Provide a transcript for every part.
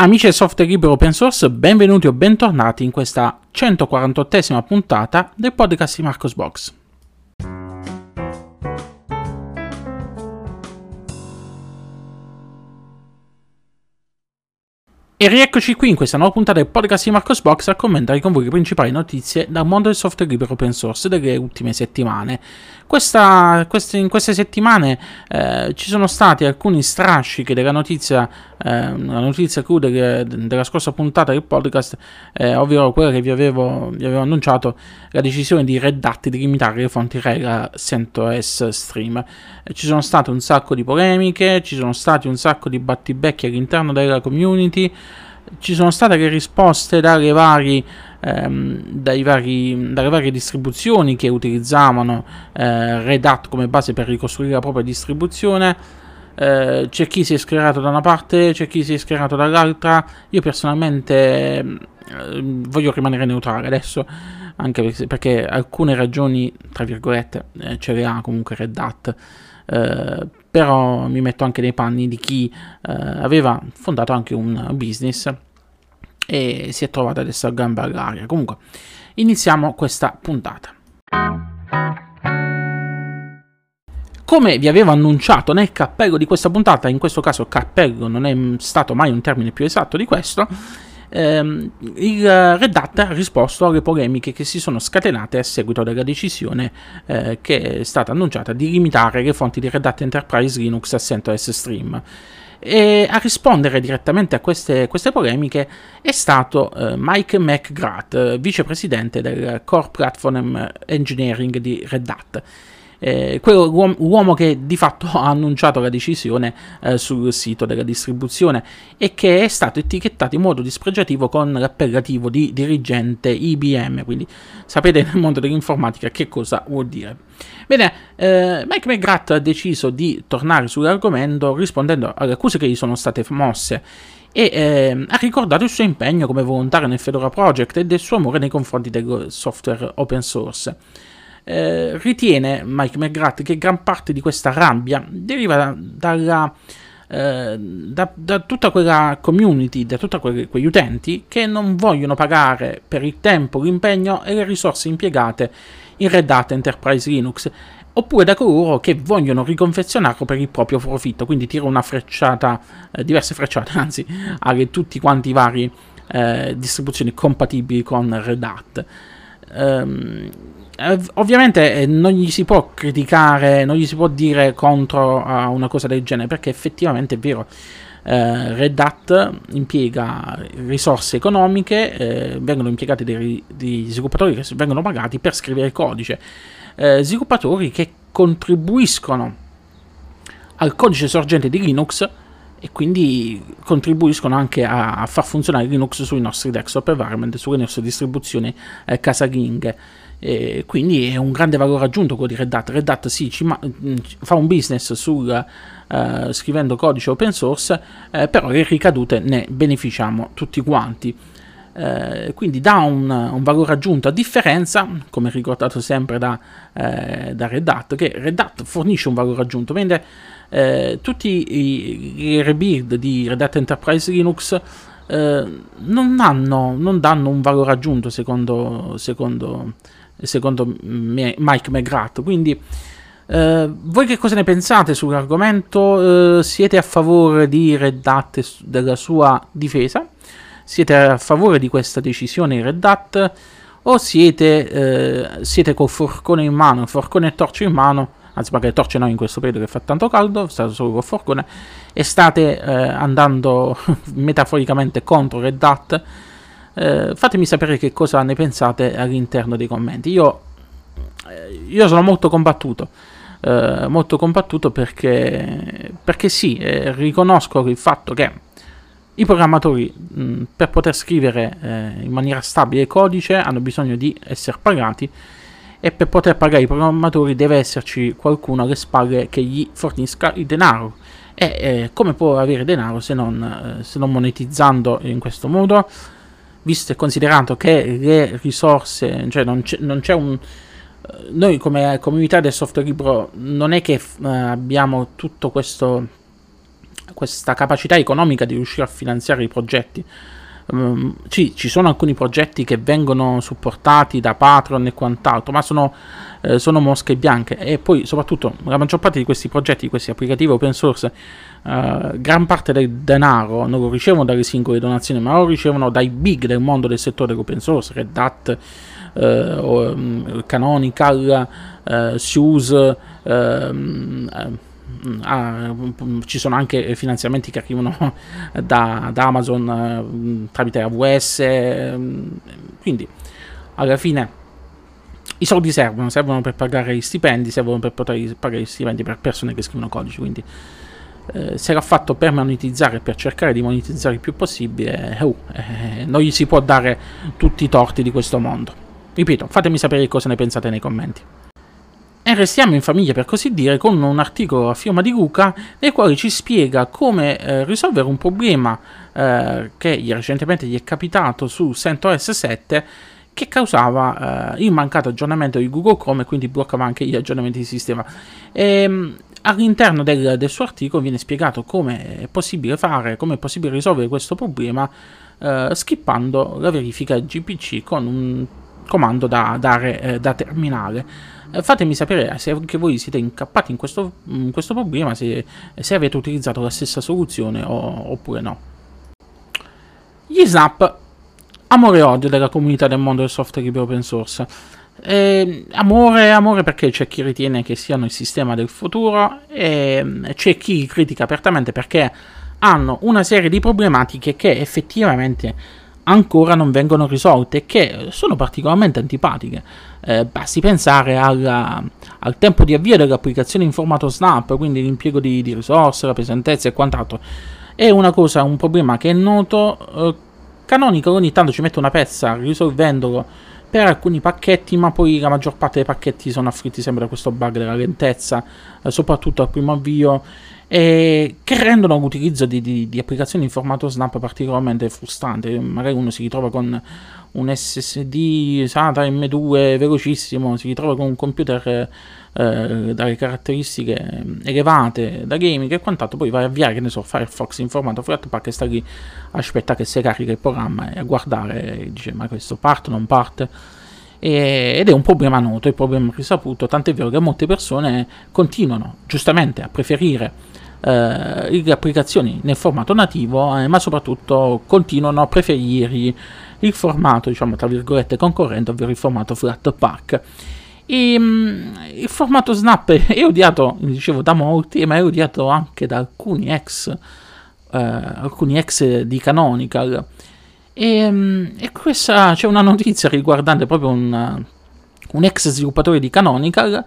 Amici del software libero open source, benvenuti o bentornati in questa 148esima puntata del podcast di Marcos Box. E rieccoci qui in questa nuova puntata del podcast di Marcos Box a commentare con voi le principali notizie dal mondo del software libero open source delle ultime settimane. Questa, queste, in queste settimane eh, ci sono stati alcuni strascichi della notizia, eh, la notizia cruda de, della scorsa puntata del podcast, eh, ovvero quella che vi avevo, vi avevo, annunciato, la decisione di Red Hat di limitare le fonti Rega CentOS Stream. Eh, ci sono state un sacco di polemiche, ci sono stati un sacco di battibecchi all'interno della community ci sono state le risposte dalle, vari, ehm, vari, dalle varie distribuzioni che utilizzavano eh, Red Hat come base per ricostruire la propria distribuzione. Eh, c'è chi si è schierato da una parte, c'è chi si è schierato dall'altra. Io personalmente eh, voglio rimanere neutrale adesso, anche perché, alcune ragioni, tra virgolette, eh, ce le ha comunque Red Hat. Eh, però mi metto anche nei panni di chi eh, aveva fondato anche un business e si è trovato adesso a gamba all'aria. Comunque, iniziamo questa puntata. Come vi avevo annunciato nel cappello di questa puntata, in questo caso cappello non è stato mai un termine più esatto di questo, ehm, il Red Hat ha risposto alle polemiche che si sono scatenate a seguito della decisione eh, che è stata annunciata di limitare le fonti di Red Hat Enterprise Linux a CentOS Stream. E a rispondere direttamente a queste, queste polemiche è stato eh, Mike McGrath, vicepresidente del Core Platform Engineering di Red Hat eh, quell'uomo che di fatto ha annunciato la decisione eh, sul sito della distribuzione e che è stato etichettato in modo dispregiativo con l'appellativo di dirigente IBM, quindi sapete nel mondo dell'informatica che cosa vuol dire. Bene, eh, Mike McGrath ha deciso di tornare sull'argomento rispondendo alle accuse che gli sono state mosse e eh, ha ricordato il suo impegno come volontario nel Fedora Project e del suo amore nei confronti del software open source. Eh, ritiene Mike McGrath che gran parte di questa rabbia deriva dalla, eh, da, da, tutta quella community, da tutti quegli utenti che non vogliono pagare per il tempo, l'impegno e le risorse impiegate in Red Hat Enterprise Linux oppure da coloro che vogliono riconfezionarlo per il proprio profitto, quindi tira una frecciata, eh, diverse frecciate, anzi, a tutti quanti i vari eh, distribuzioni compatibili con Red Hat. Um, ovviamente eh, non gli si può criticare, non gli si può dire contro a una cosa del genere, perché effettivamente è vero. Eh, Red Hat impiega risorse economiche, eh, vengono impiegati dei, degli sviluppatori che vengono pagati per scrivere codice, eh, sviluppatori che contribuiscono al codice sorgente di Linux e quindi contribuiscono anche a, far funzionare Linux sui nostri desktop environment, sulle nostre distribuzioni eh, casalinghe. E quindi è un grande valore aggiunto quello di Red Hat. Red Hat sì, ma- mm, fa un business sul, uh, scrivendo codice open source, eh, però le ricadute ne beneficiamo tutti quanti. Eh, quindi dà un, un, valore aggiunto a differenza, come ricordato sempre da, eh, da, Red Hat, che Red Hat fornisce un valore aggiunto, mentre eh, tutti i, i, rebuild di Red Hat Enterprise Linux eh, non, hanno, non, danno un valore aggiunto secondo, secondo, secondo me, Mike McGrath. Quindi Uh, voi che cosa ne pensate sull'argomento? Uh, siete a favore di Red Hat e della sua difesa? Siete a favore di questa decisione Red Hat? O siete, uh, siete col forcone in mano, forcone e torce in mano anzi magari torce no in questo periodo che fa tanto caldo, state solo con forcone, e state eh, andando metaforicamente contro Red Hat, eh, fatemi sapere che cosa ne pensate all'interno dei commenti. Io, eh, io sono molto combattuto. Eh, molto combattuto perché, perché sì, eh, riconosco il fatto che i programmatori mh, per poter scrivere eh, in maniera stabile codice hanno bisogno di essere pagati e per poter pagare i programmatori deve esserci qualcuno alle spalle che gli fornisca il denaro. E eh, come può avere denaro se non, eh, se non monetizzando in questo modo? Visto e considerato che le risorse, cioè non c'è, non c'è un... Eh, noi come comunità del software libero non è che uh, abbiamo tutto questo questa capacità economica di riuscire a finanziare i progetti. Um, sì, ci sono alcuni progetti che vengono supportati da Patreon e quant'altro, ma sono, eh, sono mosche bianche e poi soprattutto la maggior parte di questi progetti, di questi applicativi open source, uh, gran parte del denaro non lo ricevono dalle singole donazioni, ma lo ricevono dai big del mondo del settore dell'open source, Red Hat, uh, um, Canonical, uh, SUSE, uh, Ah, ci sono anche finanziamenti che arrivano da, da Amazon eh, tramite AWS, mm, quindi alla fine i soldi servono, servono per pagare gli stipendi, servono per poter pagare gli stipendi per persone che scrivono codici, quindi eh, se l'ha fatto per monetizzare, per cercare di monetizzare il più possibile, uh, eh, non gli si può dare tutti i torti di questo mondo. Ripeto, fatemi sapere cosa ne pensate nei commenti. E restiamo in famiglia per così dire con un articolo a firma di Luca nel quale ci spiega come eh, risolvere un problema eh, che recentemente gli è capitato su CentOS 7 che causava eh, il mancato aggiornamento di Google Chrome e quindi bloccava anche gli aggiornamenti di sistema. E, ehm, all'interno del, del, suo articolo viene spiegato come è possibile fare, come è possibile risolvere questo problema eh, skippando la verifica GPC con un comando da, dare, eh, da terminale. Eh, fatemi sapere se anche voi siete incappati in questo, in questo problema, se, se, avete utilizzato la stessa soluzione o, oppure no. Gli snap, amore e odio della comunità del mondo del software libero open source. Eh, amore, amore perché c'è chi ritiene che siano il sistema del futuro e c'è chi critica apertamente perché hanno una serie di problematiche che effettivamente ancora non vengono risolte e che sono particolarmente antipatiche. Eh, basti pensare alla, al tempo di avvio dell'applicazione in formato Snap, quindi l'impiego di, di risorse, la pesantezza e quant'altro. È una cosa, un problema che è noto. Eh, Canonical ogni tanto ci mette una pezza risolvendolo per alcuni pacchetti, ma poi la maggior parte dei pacchetti sono afflitti sempre da questo bug della lentezza, eh, soprattutto al primo avvio e che rendono l'utilizzo di, di, di, applicazioni in formato Snap particolarmente frustrante. Magari uno si ritrova con un SSD SATA M2 velocissimo, si ritrova con un computer eh, dalle caratteristiche elevate da gaming e quant'altro, poi vai a avviare, che ne so, Firefox in formato Flatpak e sta lì a aspettare che si carica il programma e a guardare e dice ma questo parte o non parte ed è un problema noto, è un problema risaputo, tant'è vero che molte persone continuano giustamente a preferire eh, le applicazioni nel formato nativo, eh, ma soprattutto continuano a preferire il formato, diciamo, tra virgolette, concorrente, ovvero il formato Flatpak. E, um, il formato Snap è odiato, dicevo, da molti, ma è odiato anche da alcuni ex, eh, alcuni ex di Canonical. E, um, e questa c'è una notizia riguardante proprio un, un ex sviluppatore di Canonical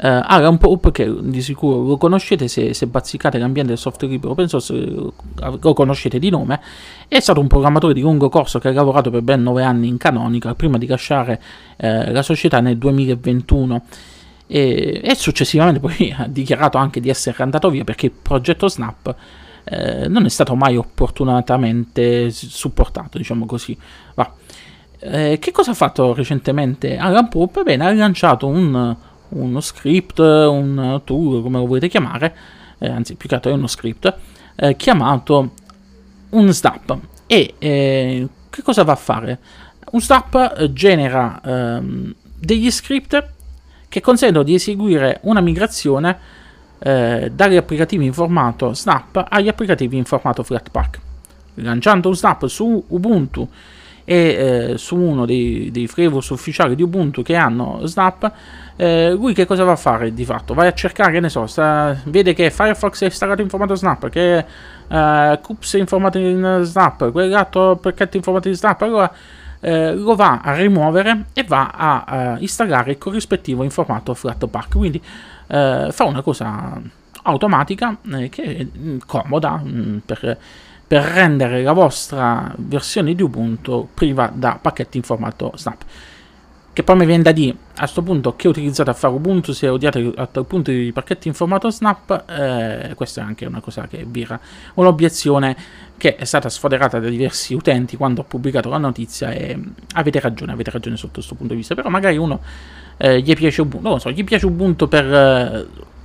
Uh, eh, Aram Pope, che di sicuro lo conoscete se, se bazzicate l'ambiente del software libero open source, lo conoscete di nome, è stato un programmatore di lungo corso che ha lavorato per ben 9 anni in Canonical prima di lasciare uh, la società nel 2021 e, e, successivamente poi ha dichiarato anche di essere andato via perché il progetto Snap uh, non è stato mai opportunamente supportato, diciamo così. Va. che cosa ha fatto recentemente Alan Pope? Bene, ha lanciato un uno script, un tool, come lo volete chiamare, eh, anzi più che altro è uno script, eh, chiamato un snap. E eh, che cosa va a fare? Un snap eh, genera ehm, degli script che consentono di eseguire una migrazione eh, dagli applicativi in formato snap agli applicativi in formato flatpak. Lanciando un snap su Ubuntu e eh, su uno dei, dei frameworks ufficiali di Ubuntu che hanno Snap, eh, lui che cosa va a fare di fatto? Va a cercare, ne so, sta, vede che Firefox è installato in formato Snap, che eh, Coops è in formato in Snap, quell'altro pacchetto in formato di Snap, allora eh, lo va a rimuovere e va a, a installare il corrispettivo in formato Flatpak. Quindi eh, fa una cosa automatica eh, che è mm, comoda mh, mm, per per rendere la vostra versione di Ubuntu priva da pacchetti in formato Snap. Che poi mi viene da dire, a questo punto, che utilizzate a fare Ubuntu, se odiate a tal punto i pacchetti in formato Snap, eh, questa è anche una cosa che vira un'obiezione che è stata sfoderata da diversi utenti quando ho pubblicato la notizia e avete ragione, avete ragione sotto questo punto di vista, però magari uno eh, gli piace Ubuntu, non lo so, gli piace Ubuntu per... Eh,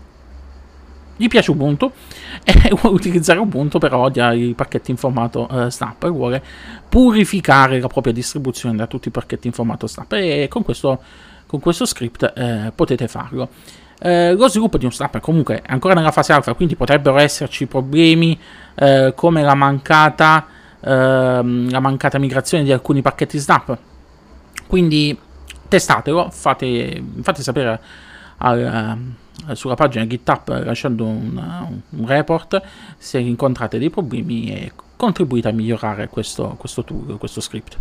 gli piace Ubuntu e vuole utilizzare Ubuntu però odia i pacchetti in formato uh, Snap e vuole purificare la propria distribuzione da tutti i pacchetti in formato Snap e con questo, con questo script eh, potete farlo. Eh, lo sviluppo di un Snap è comunque ancora nella fase alfa, quindi potrebbero esserci problemi eh, come la mancata, ehm, la mancata migrazione di alcuni pacchetti Snap. Quindi testatelo, fate, fate sapere al, sulla pagina GitHub lasciando un, uh, un, report se incontrate dei problemi e contribuite a migliorare questo, questo tool, questo script.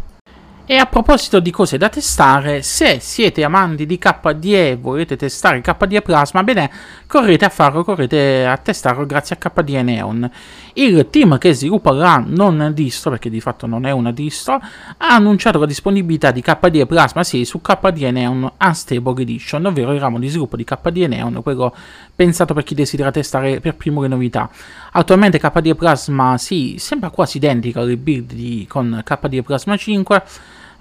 E a proposito di cose da testare, se siete amanti di KDE e volete testare KDE Plasma, bene, correte a farlo, correte a testarlo grazie a KDE Neon. Il team che sviluppa la non distro, perché di fatto non è una distro, ha annunciato la disponibilità di KDE Plasma 6 su KDE Neon Unstable Edition, ovvero il ramo di sviluppo di KDE Neon, quello pensato per chi desidera testare per primo le novità. Attualmente KDE Plasma 6 sembra quasi identica alle build di, con KDE Plasma 5,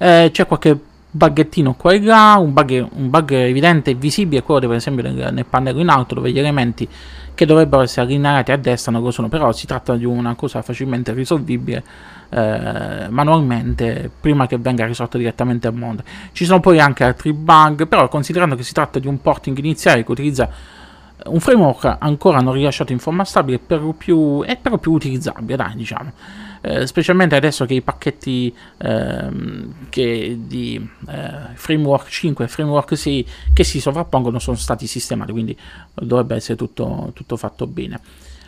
eh, c'è qualche buggettino qua e là, un bug, un bug evidente e visibile è quello per esempio nel, nel, pannello in alto dove gli elementi che dovrebbero essere allineati a destra non lo sono, però si tratta di una cosa facilmente risolvibile eh, manualmente prima che venga risolta direttamente a monte. Ci sono poi anche altri bug, però considerando che si tratta di un porting iniziale che utilizza un framework ancora non rilasciato in forma stabile per più, è per lo più utilizzabile, dai, diciamo eh, specialmente adesso che i pacchetti ehm, che di eh, framework 5 e framework 6 che si sovrappongono sono stati sistemati, quindi dovrebbe essere tutto, tutto fatto bene.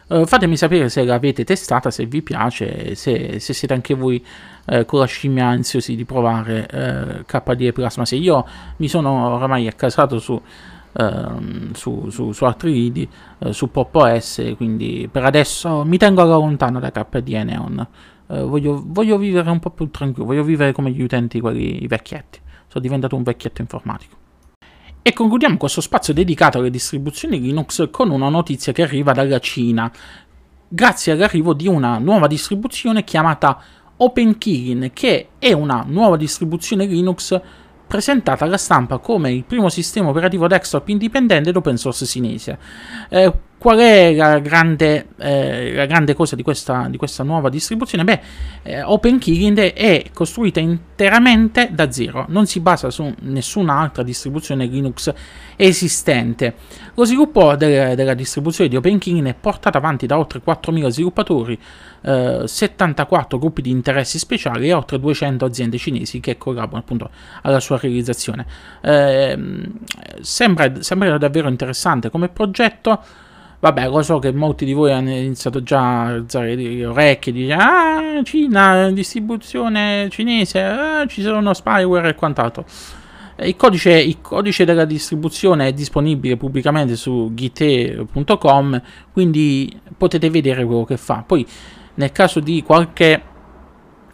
Uh, fatemi sapere se l'avete testata, se vi piace, se, se siete anche voi uh, con la scimmia ansiosi di provare uh, KDE Plasma 6. Io mi sono oramai accasato su Ehm, su, su, su, altri lidi, uh, su Pop OS, quindi per adesso mi tengo lontano da KDE Neon. Uh, voglio, voglio, vivere un po' più tranquillo, voglio vivere come gli utenti, quelli i vecchietti. Sono diventato un vecchietto informatico. E concludiamo questo spazio dedicato alle distribuzioni Linux con una notizia che arriva dalla Cina, grazie all'arrivo di una nuova distribuzione chiamata OpenKirin, che è una nuova distribuzione Linux presentata alla stampa come il primo sistema operativo desktop indipendente ed open source cinese. Eh, qual è la grande, eh, la grande cosa di questa, di questa, nuova distribuzione? Beh, eh, OpenKirin è costruita interamente da zero, non si basa su nessun'altra distribuzione Linux esistente. Lo sviluppo delle, della distribuzione di OpenKirin è portato avanti da oltre 4.000 sviluppatori, eh, 74 gruppi di interessi speciali e oltre 200 aziende cinesi che collaborano appunto alla sua realizzazione. Eh, sembra, sembra davvero interessante come progetto. Vabbè, lo so che molti di voi hanno iniziato già a alzare le orecchie dire Ah, Cina, distribuzione cinese, ah, ci sono spyware e quant'altro. Il codice, il codice, della distribuzione è disponibile pubblicamente su git.com, quindi potete vedere quello che fa. Poi, nel caso di qualche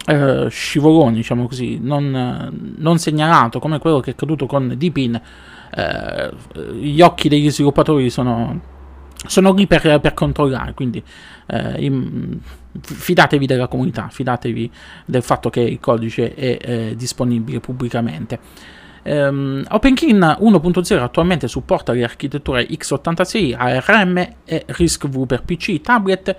eh, scivolone, diciamo così, non, non, segnalato, come quello che è accaduto con Deepin, eh, gli occhi degli sviluppatori sono, sono lì per, per, controllare, quindi eh, fidatevi della comunità, fidatevi del fatto che il codice è eh, disponibile pubblicamente. Um, OpenKin 1.0 attualmente supporta le architetture x86, ARM e RISC-V per PC, tablet,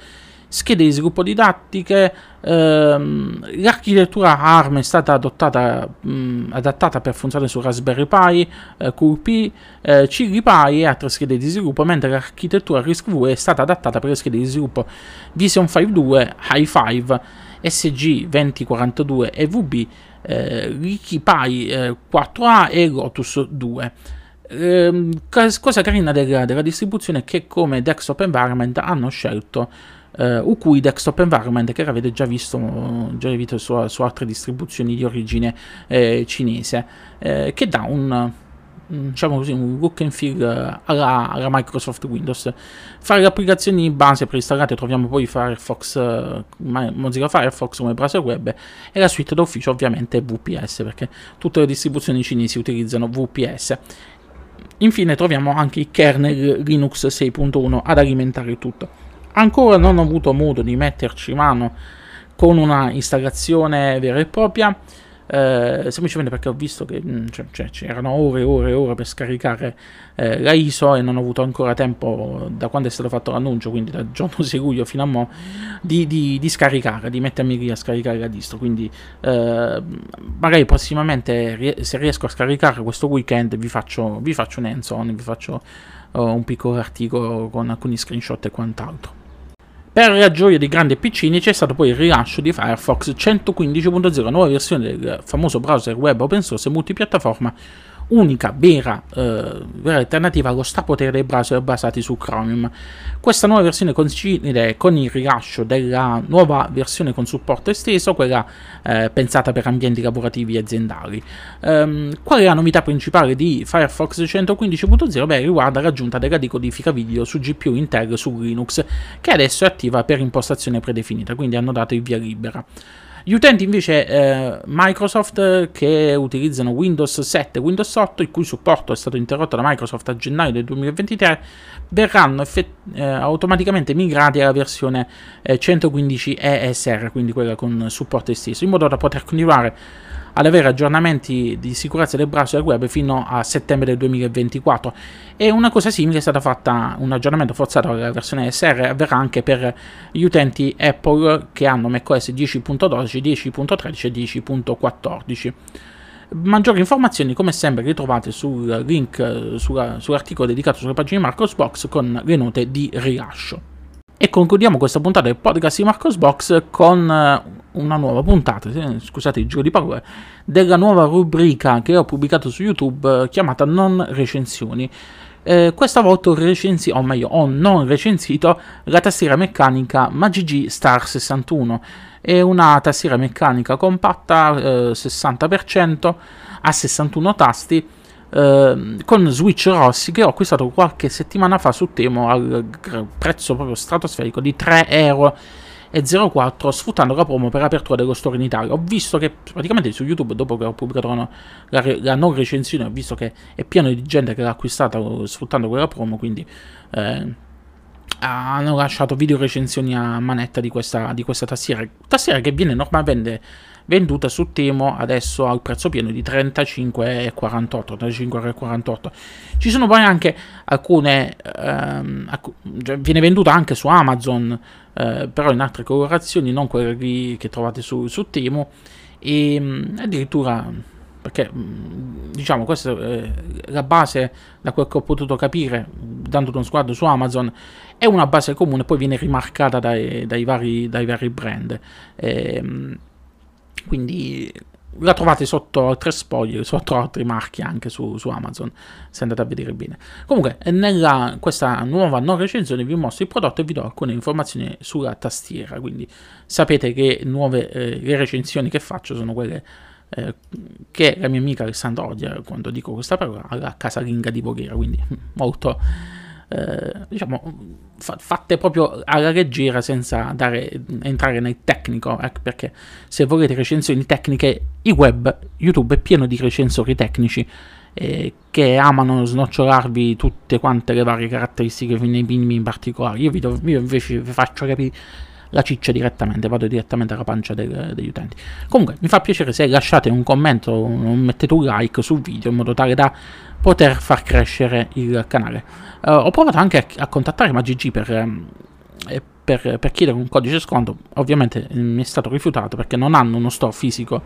schede di sviluppo didattiche. Um, l'architettura ARM è stata adottata, um, adattata per funzionare su Raspberry Pi, uh, QP, uh, Chili Pi e altre schede di sviluppo, mentre l'architettura RISC-V è stata adattata per le schede di sviluppo Vision 5.2, High5, SG 2042 e VB eh, Wikipai eh, 4A e Lotus 2. Eh, cosa carina della, della, distribuzione è che come desktop environment hanno scelto eh, Ukui desktop environment che avete già visto, già visto su, su altre distribuzioni di origine eh, cinese eh, che dà un diciamo così, un look and feel alla, alla, Microsoft Windows. Fare le applicazioni base preinstallate troviamo poi Firefox, eh, Mozilla Firefox come browser web e la suite d'ufficio ovviamente VPS perché tutte le distribuzioni cinesi utilizzano VPS. Infine troviamo anche il kernel Linux 6.1 ad alimentare tutto. Ancora non ho avuto modo di metterci mano con una installazione vera e propria, eh, semplicemente perché ho visto che mm, cioè, cioè, c'erano ore e ore e ore per scaricare eh, la ISO e non ho avuto ancora tempo da quando è stato fatto l'annuncio, quindi dal giorno seguito fino a mo', di, di, di scaricare, di mettermi lì a scaricare la distro. Quindi eh, magari prossimamente se riesco a scaricare questo weekend vi faccio, vi faccio un hands-on, vi faccio uh, un piccolo articolo con alcuni screenshot e quant'altro. Per la gioia dei grandi piccini c'è stato poi il rilascio di Firefox 115.0, nuova versione del famoso browser web open source multipiattaforma unica vera, eh, vera alternativa allo strapotere dei browser basati su Chromium. Questa nuova versione coincide con il rilascio della nuova versione con supporto esteso, quella eh, pensata per ambienti lavorativi e aziendali. Um, qual è la novità principale di Firefox 115.0? Beh, riguarda l'aggiunta della decodifica video su GPU Intel su Linux, che adesso è attiva per impostazione predefinita, quindi hanno dato il via libera. Gli utenti invece eh, Microsoft che utilizzano Windows 7 e Windows 8, il cui supporto è stato interrotto da Microsoft a gennaio del 2023, verranno effett- eh, automaticamente migrati alla versione eh, 115 ESR, quindi quella con supporto esteso, in modo da poter continuare ad avere aggiornamenti di sicurezza del browser web fino a settembre del 2024 e una cosa simile è stata fatta, un aggiornamento forzato alla versione SR avverrà anche per gli utenti Apple che hanno macOS 10.12, 10.13 e 10.14. Maggiori informazioni, come sempre, ritrovate sul link sulla, sull'articolo dedicato sulla pagina di Marcosbox con le note di rilascio. E concludiamo questa puntata del podcast di Marcos Box con eh, una nuova puntata, scusate il giro di parole, della nuova rubrica che ho pubblicato su YouTube eh, chiamata Non recensioni. Eh, questa volta ho recensito, o meglio, ho non recensito la tastiera meccanica Magigi Star 61. È una tastiera meccanica compatta, eh, 60%, a 61 tasti Ehm, con Switch Rossi che ho acquistato qualche settimana fa su Temo al prezzo proprio stratosferico di 3 euro e 04 sfruttando la promo per l'apertura dello store in Italia. Ho visto che praticamente su YouTube, dopo che ho pubblicato la, la, la non recensione, ho visto che è pieno di gente che l'ha acquistata sfruttando quella promo, quindi eh, hanno lasciato video recensioni a manetta di questa, di questa tastiera. Tastiera che viene normalmente venduta su Temo adesso al prezzo pieno di 35,48 35,48 ci sono poi anche alcune ehm, alc- cioè viene venduta anche su Amazon eh, però in altre colorazioni non quelle che trovate su, su Temo e mm, addirittura perché mm, diciamo questa è la base da quel che ho potuto capire dando uno sguardo su Amazon è una base comune poi viene rimarcata dai, dai, vari, dai vari brand. E, ehm, quindi la trovate sotto altre spoglie, sotto altri marchi anche su, su, Amazon, se andate a vedere bene. Comunque, nella questa nuova non recensione vi mostro il prodotto e vi do alcune informazioni sulla tastiera, quindi sapete che nuove eh, le recensioni che faccio sono quelle eh, che la mia amica Alessandra odia quando dico questa parola, alla casalinga di Voghera, quindi molto eh, diciamo, fa- fatte proprio alla leggera senza dare, entrare nel tecnico, ecco perché se volete recensioni tecniche, il web, YouTube è pieno di recensori tecnici eh, che amano snocciolarvi tutte quante le varie caratteristiche nei minimi in particolare. Io, vi do, io invece vi faccio capire la ciccia direttamente, vado direttamente alla pancia del, degli utenti. Comunque mi fa piacere se lasciate un commento, mettete un like sul video in modo tale da poter far crescere il canale. Uh, ho provato anche a, a contattare MagG per, eh, per, per, chiedere un codice sconto, ovviamente mi è stato rifiutato perché non hanno uno store fisico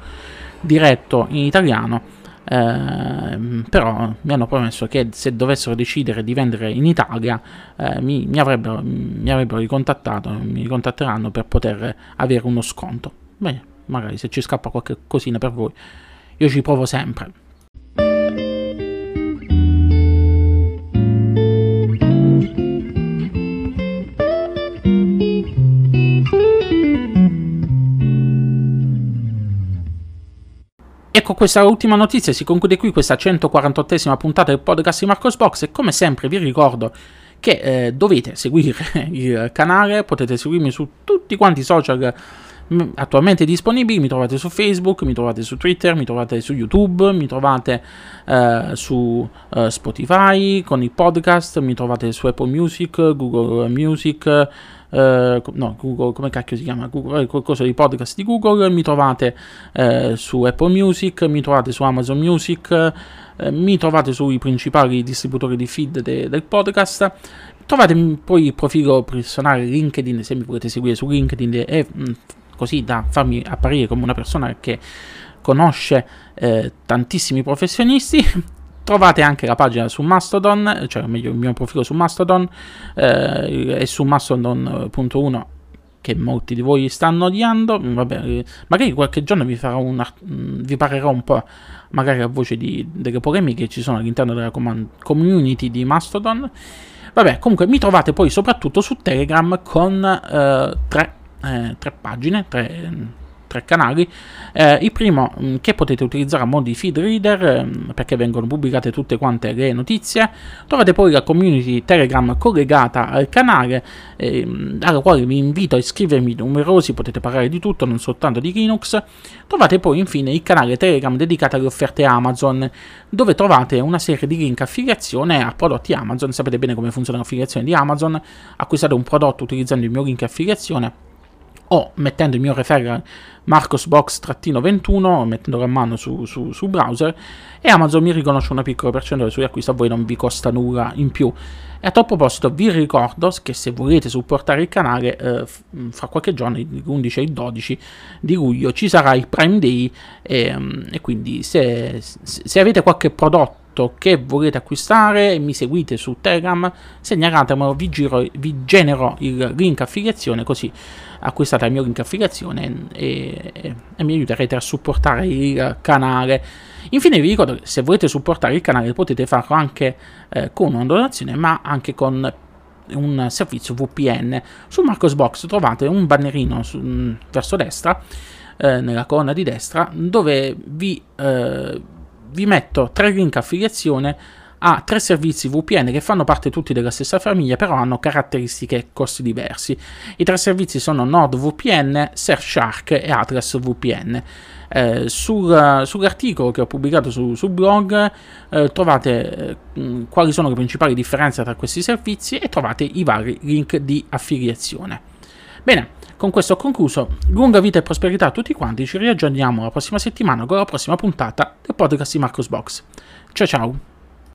diretto in italiano. Eh, però mi hanno promesso che se dovessero decidere di vendere in Italia eh, mi, mi, avrebbero, mi avrebbero ricontattato, mi contatteranno per poter avere uno sconto. Beh, magari se ci scappa qualche cosina per voi, io ci provo sempre. Ecco, questa ultima notizia si conclude qui, questa 148esima puntata del podcast di Marcos Box e come sempre vi ricordo che eh, dovete seguire il canale, potete seguirmi su tutti quanti i social mm, attualmente disponibili, mi trovate su Facebook, mi trovate su Twitter, mi trovate su YouTube, mi trovate eh, su eh, Spotify con il podcast, mi trovate su Apple Music, Google Music, eh, no, Google, come cacchio si chiama? Google, eh, qualcosa di podcast di Google, mi trovate eh, su Apple Music, mi trovate su Amazon Music, eh, mi trovate sui principali distributori di feed de, del podcast. Trovate poi il profilo personale LinkedIn se mi volete seguire su LinkedIn e mh, mm, così da farmi apparire come una persona che conosce eh, tantissimi professionisti. Trovate anche la pagina su Mastodon, cioè meglio il mio profilo su Mastodon eh, e su Mastodon.1 che molti di voi stanno odiando. Vabbè, eh, magari qualche giorno vi, farò una, mm, vi parlerò un po', magari a voce di, delle polemiche che ci sono all'interno della community di Mastodon. Vabbè, comunque mi trovate poi soprattutto su Telegram con eh, tre, eh, tre, pagine, tre tre canali. Eh, il primo mh, mm, che potete utilizzare a modo di feed reader mh, mm, perché vengono pubblicate tutte quante le notizie. Trovate poi la community Telegram collegata al canale, eh, alla quale vi invito a iscrivermi numerosi, potete parlare di tutto, non soltanto di Linux. Trovate poi infine il canale Telegram dedicato alle offerte Amazon, dove trovate una serie di link affiliazione a prodotti Amazon. Sapete bene come funziona l'affiliazione di Amazon. Acquistate un prodotto utilizzando il mio link affiliazione o mettendo il mio referral marcosbox-21, mettendolo a mano su, su, su, browser, e Amazon mi riconosce una piccola percentuale sugli acquisti, a voi non vi costa nulla in più. E a tal proposito vi ricordo che se volete supportare il canale, eh, fra qualche giorno, l'11 e il 12 di luglio, ci sarà il Prime Day e, e quindi se, se avete qualche prodotto che volete acquistare e mi seguite su Telegram, segnalatemelo, vi, giro, vi genero il link affiliazione così acquistate il mio link affiliazione e, e, e, mi aiuterete a supportare il canale. Infine vi ricordo che se volete supportare il canale potete farlo anche eh, con una donazione ma anche con un servizio VPN. Su Marcosbox trovate un bannerino su, mm, verso destra, eh, nella colonna di destra, dove vi, eh, vi metto tre link affiliazione a tre servizi VPN che fanno parte tutti della stessa famiglia, però hanno caratteristiche e costi diversi. I tre servizi sono NordVPN, Surfshark e Atlas VPN. Eh, sul, sull'articolo che ho pubblicato sul su blog eh, trovate eh, quali sono le principali differenze tra questi servizi e trovate i vari link di affiliazione. Bene, con questo ho concluso. Lunga vita e prosperità a tutti quanti. Ci riaggiorniamo la prossima settimana con la prossima puntata del podcast di Marcos Box. Ciao ciao!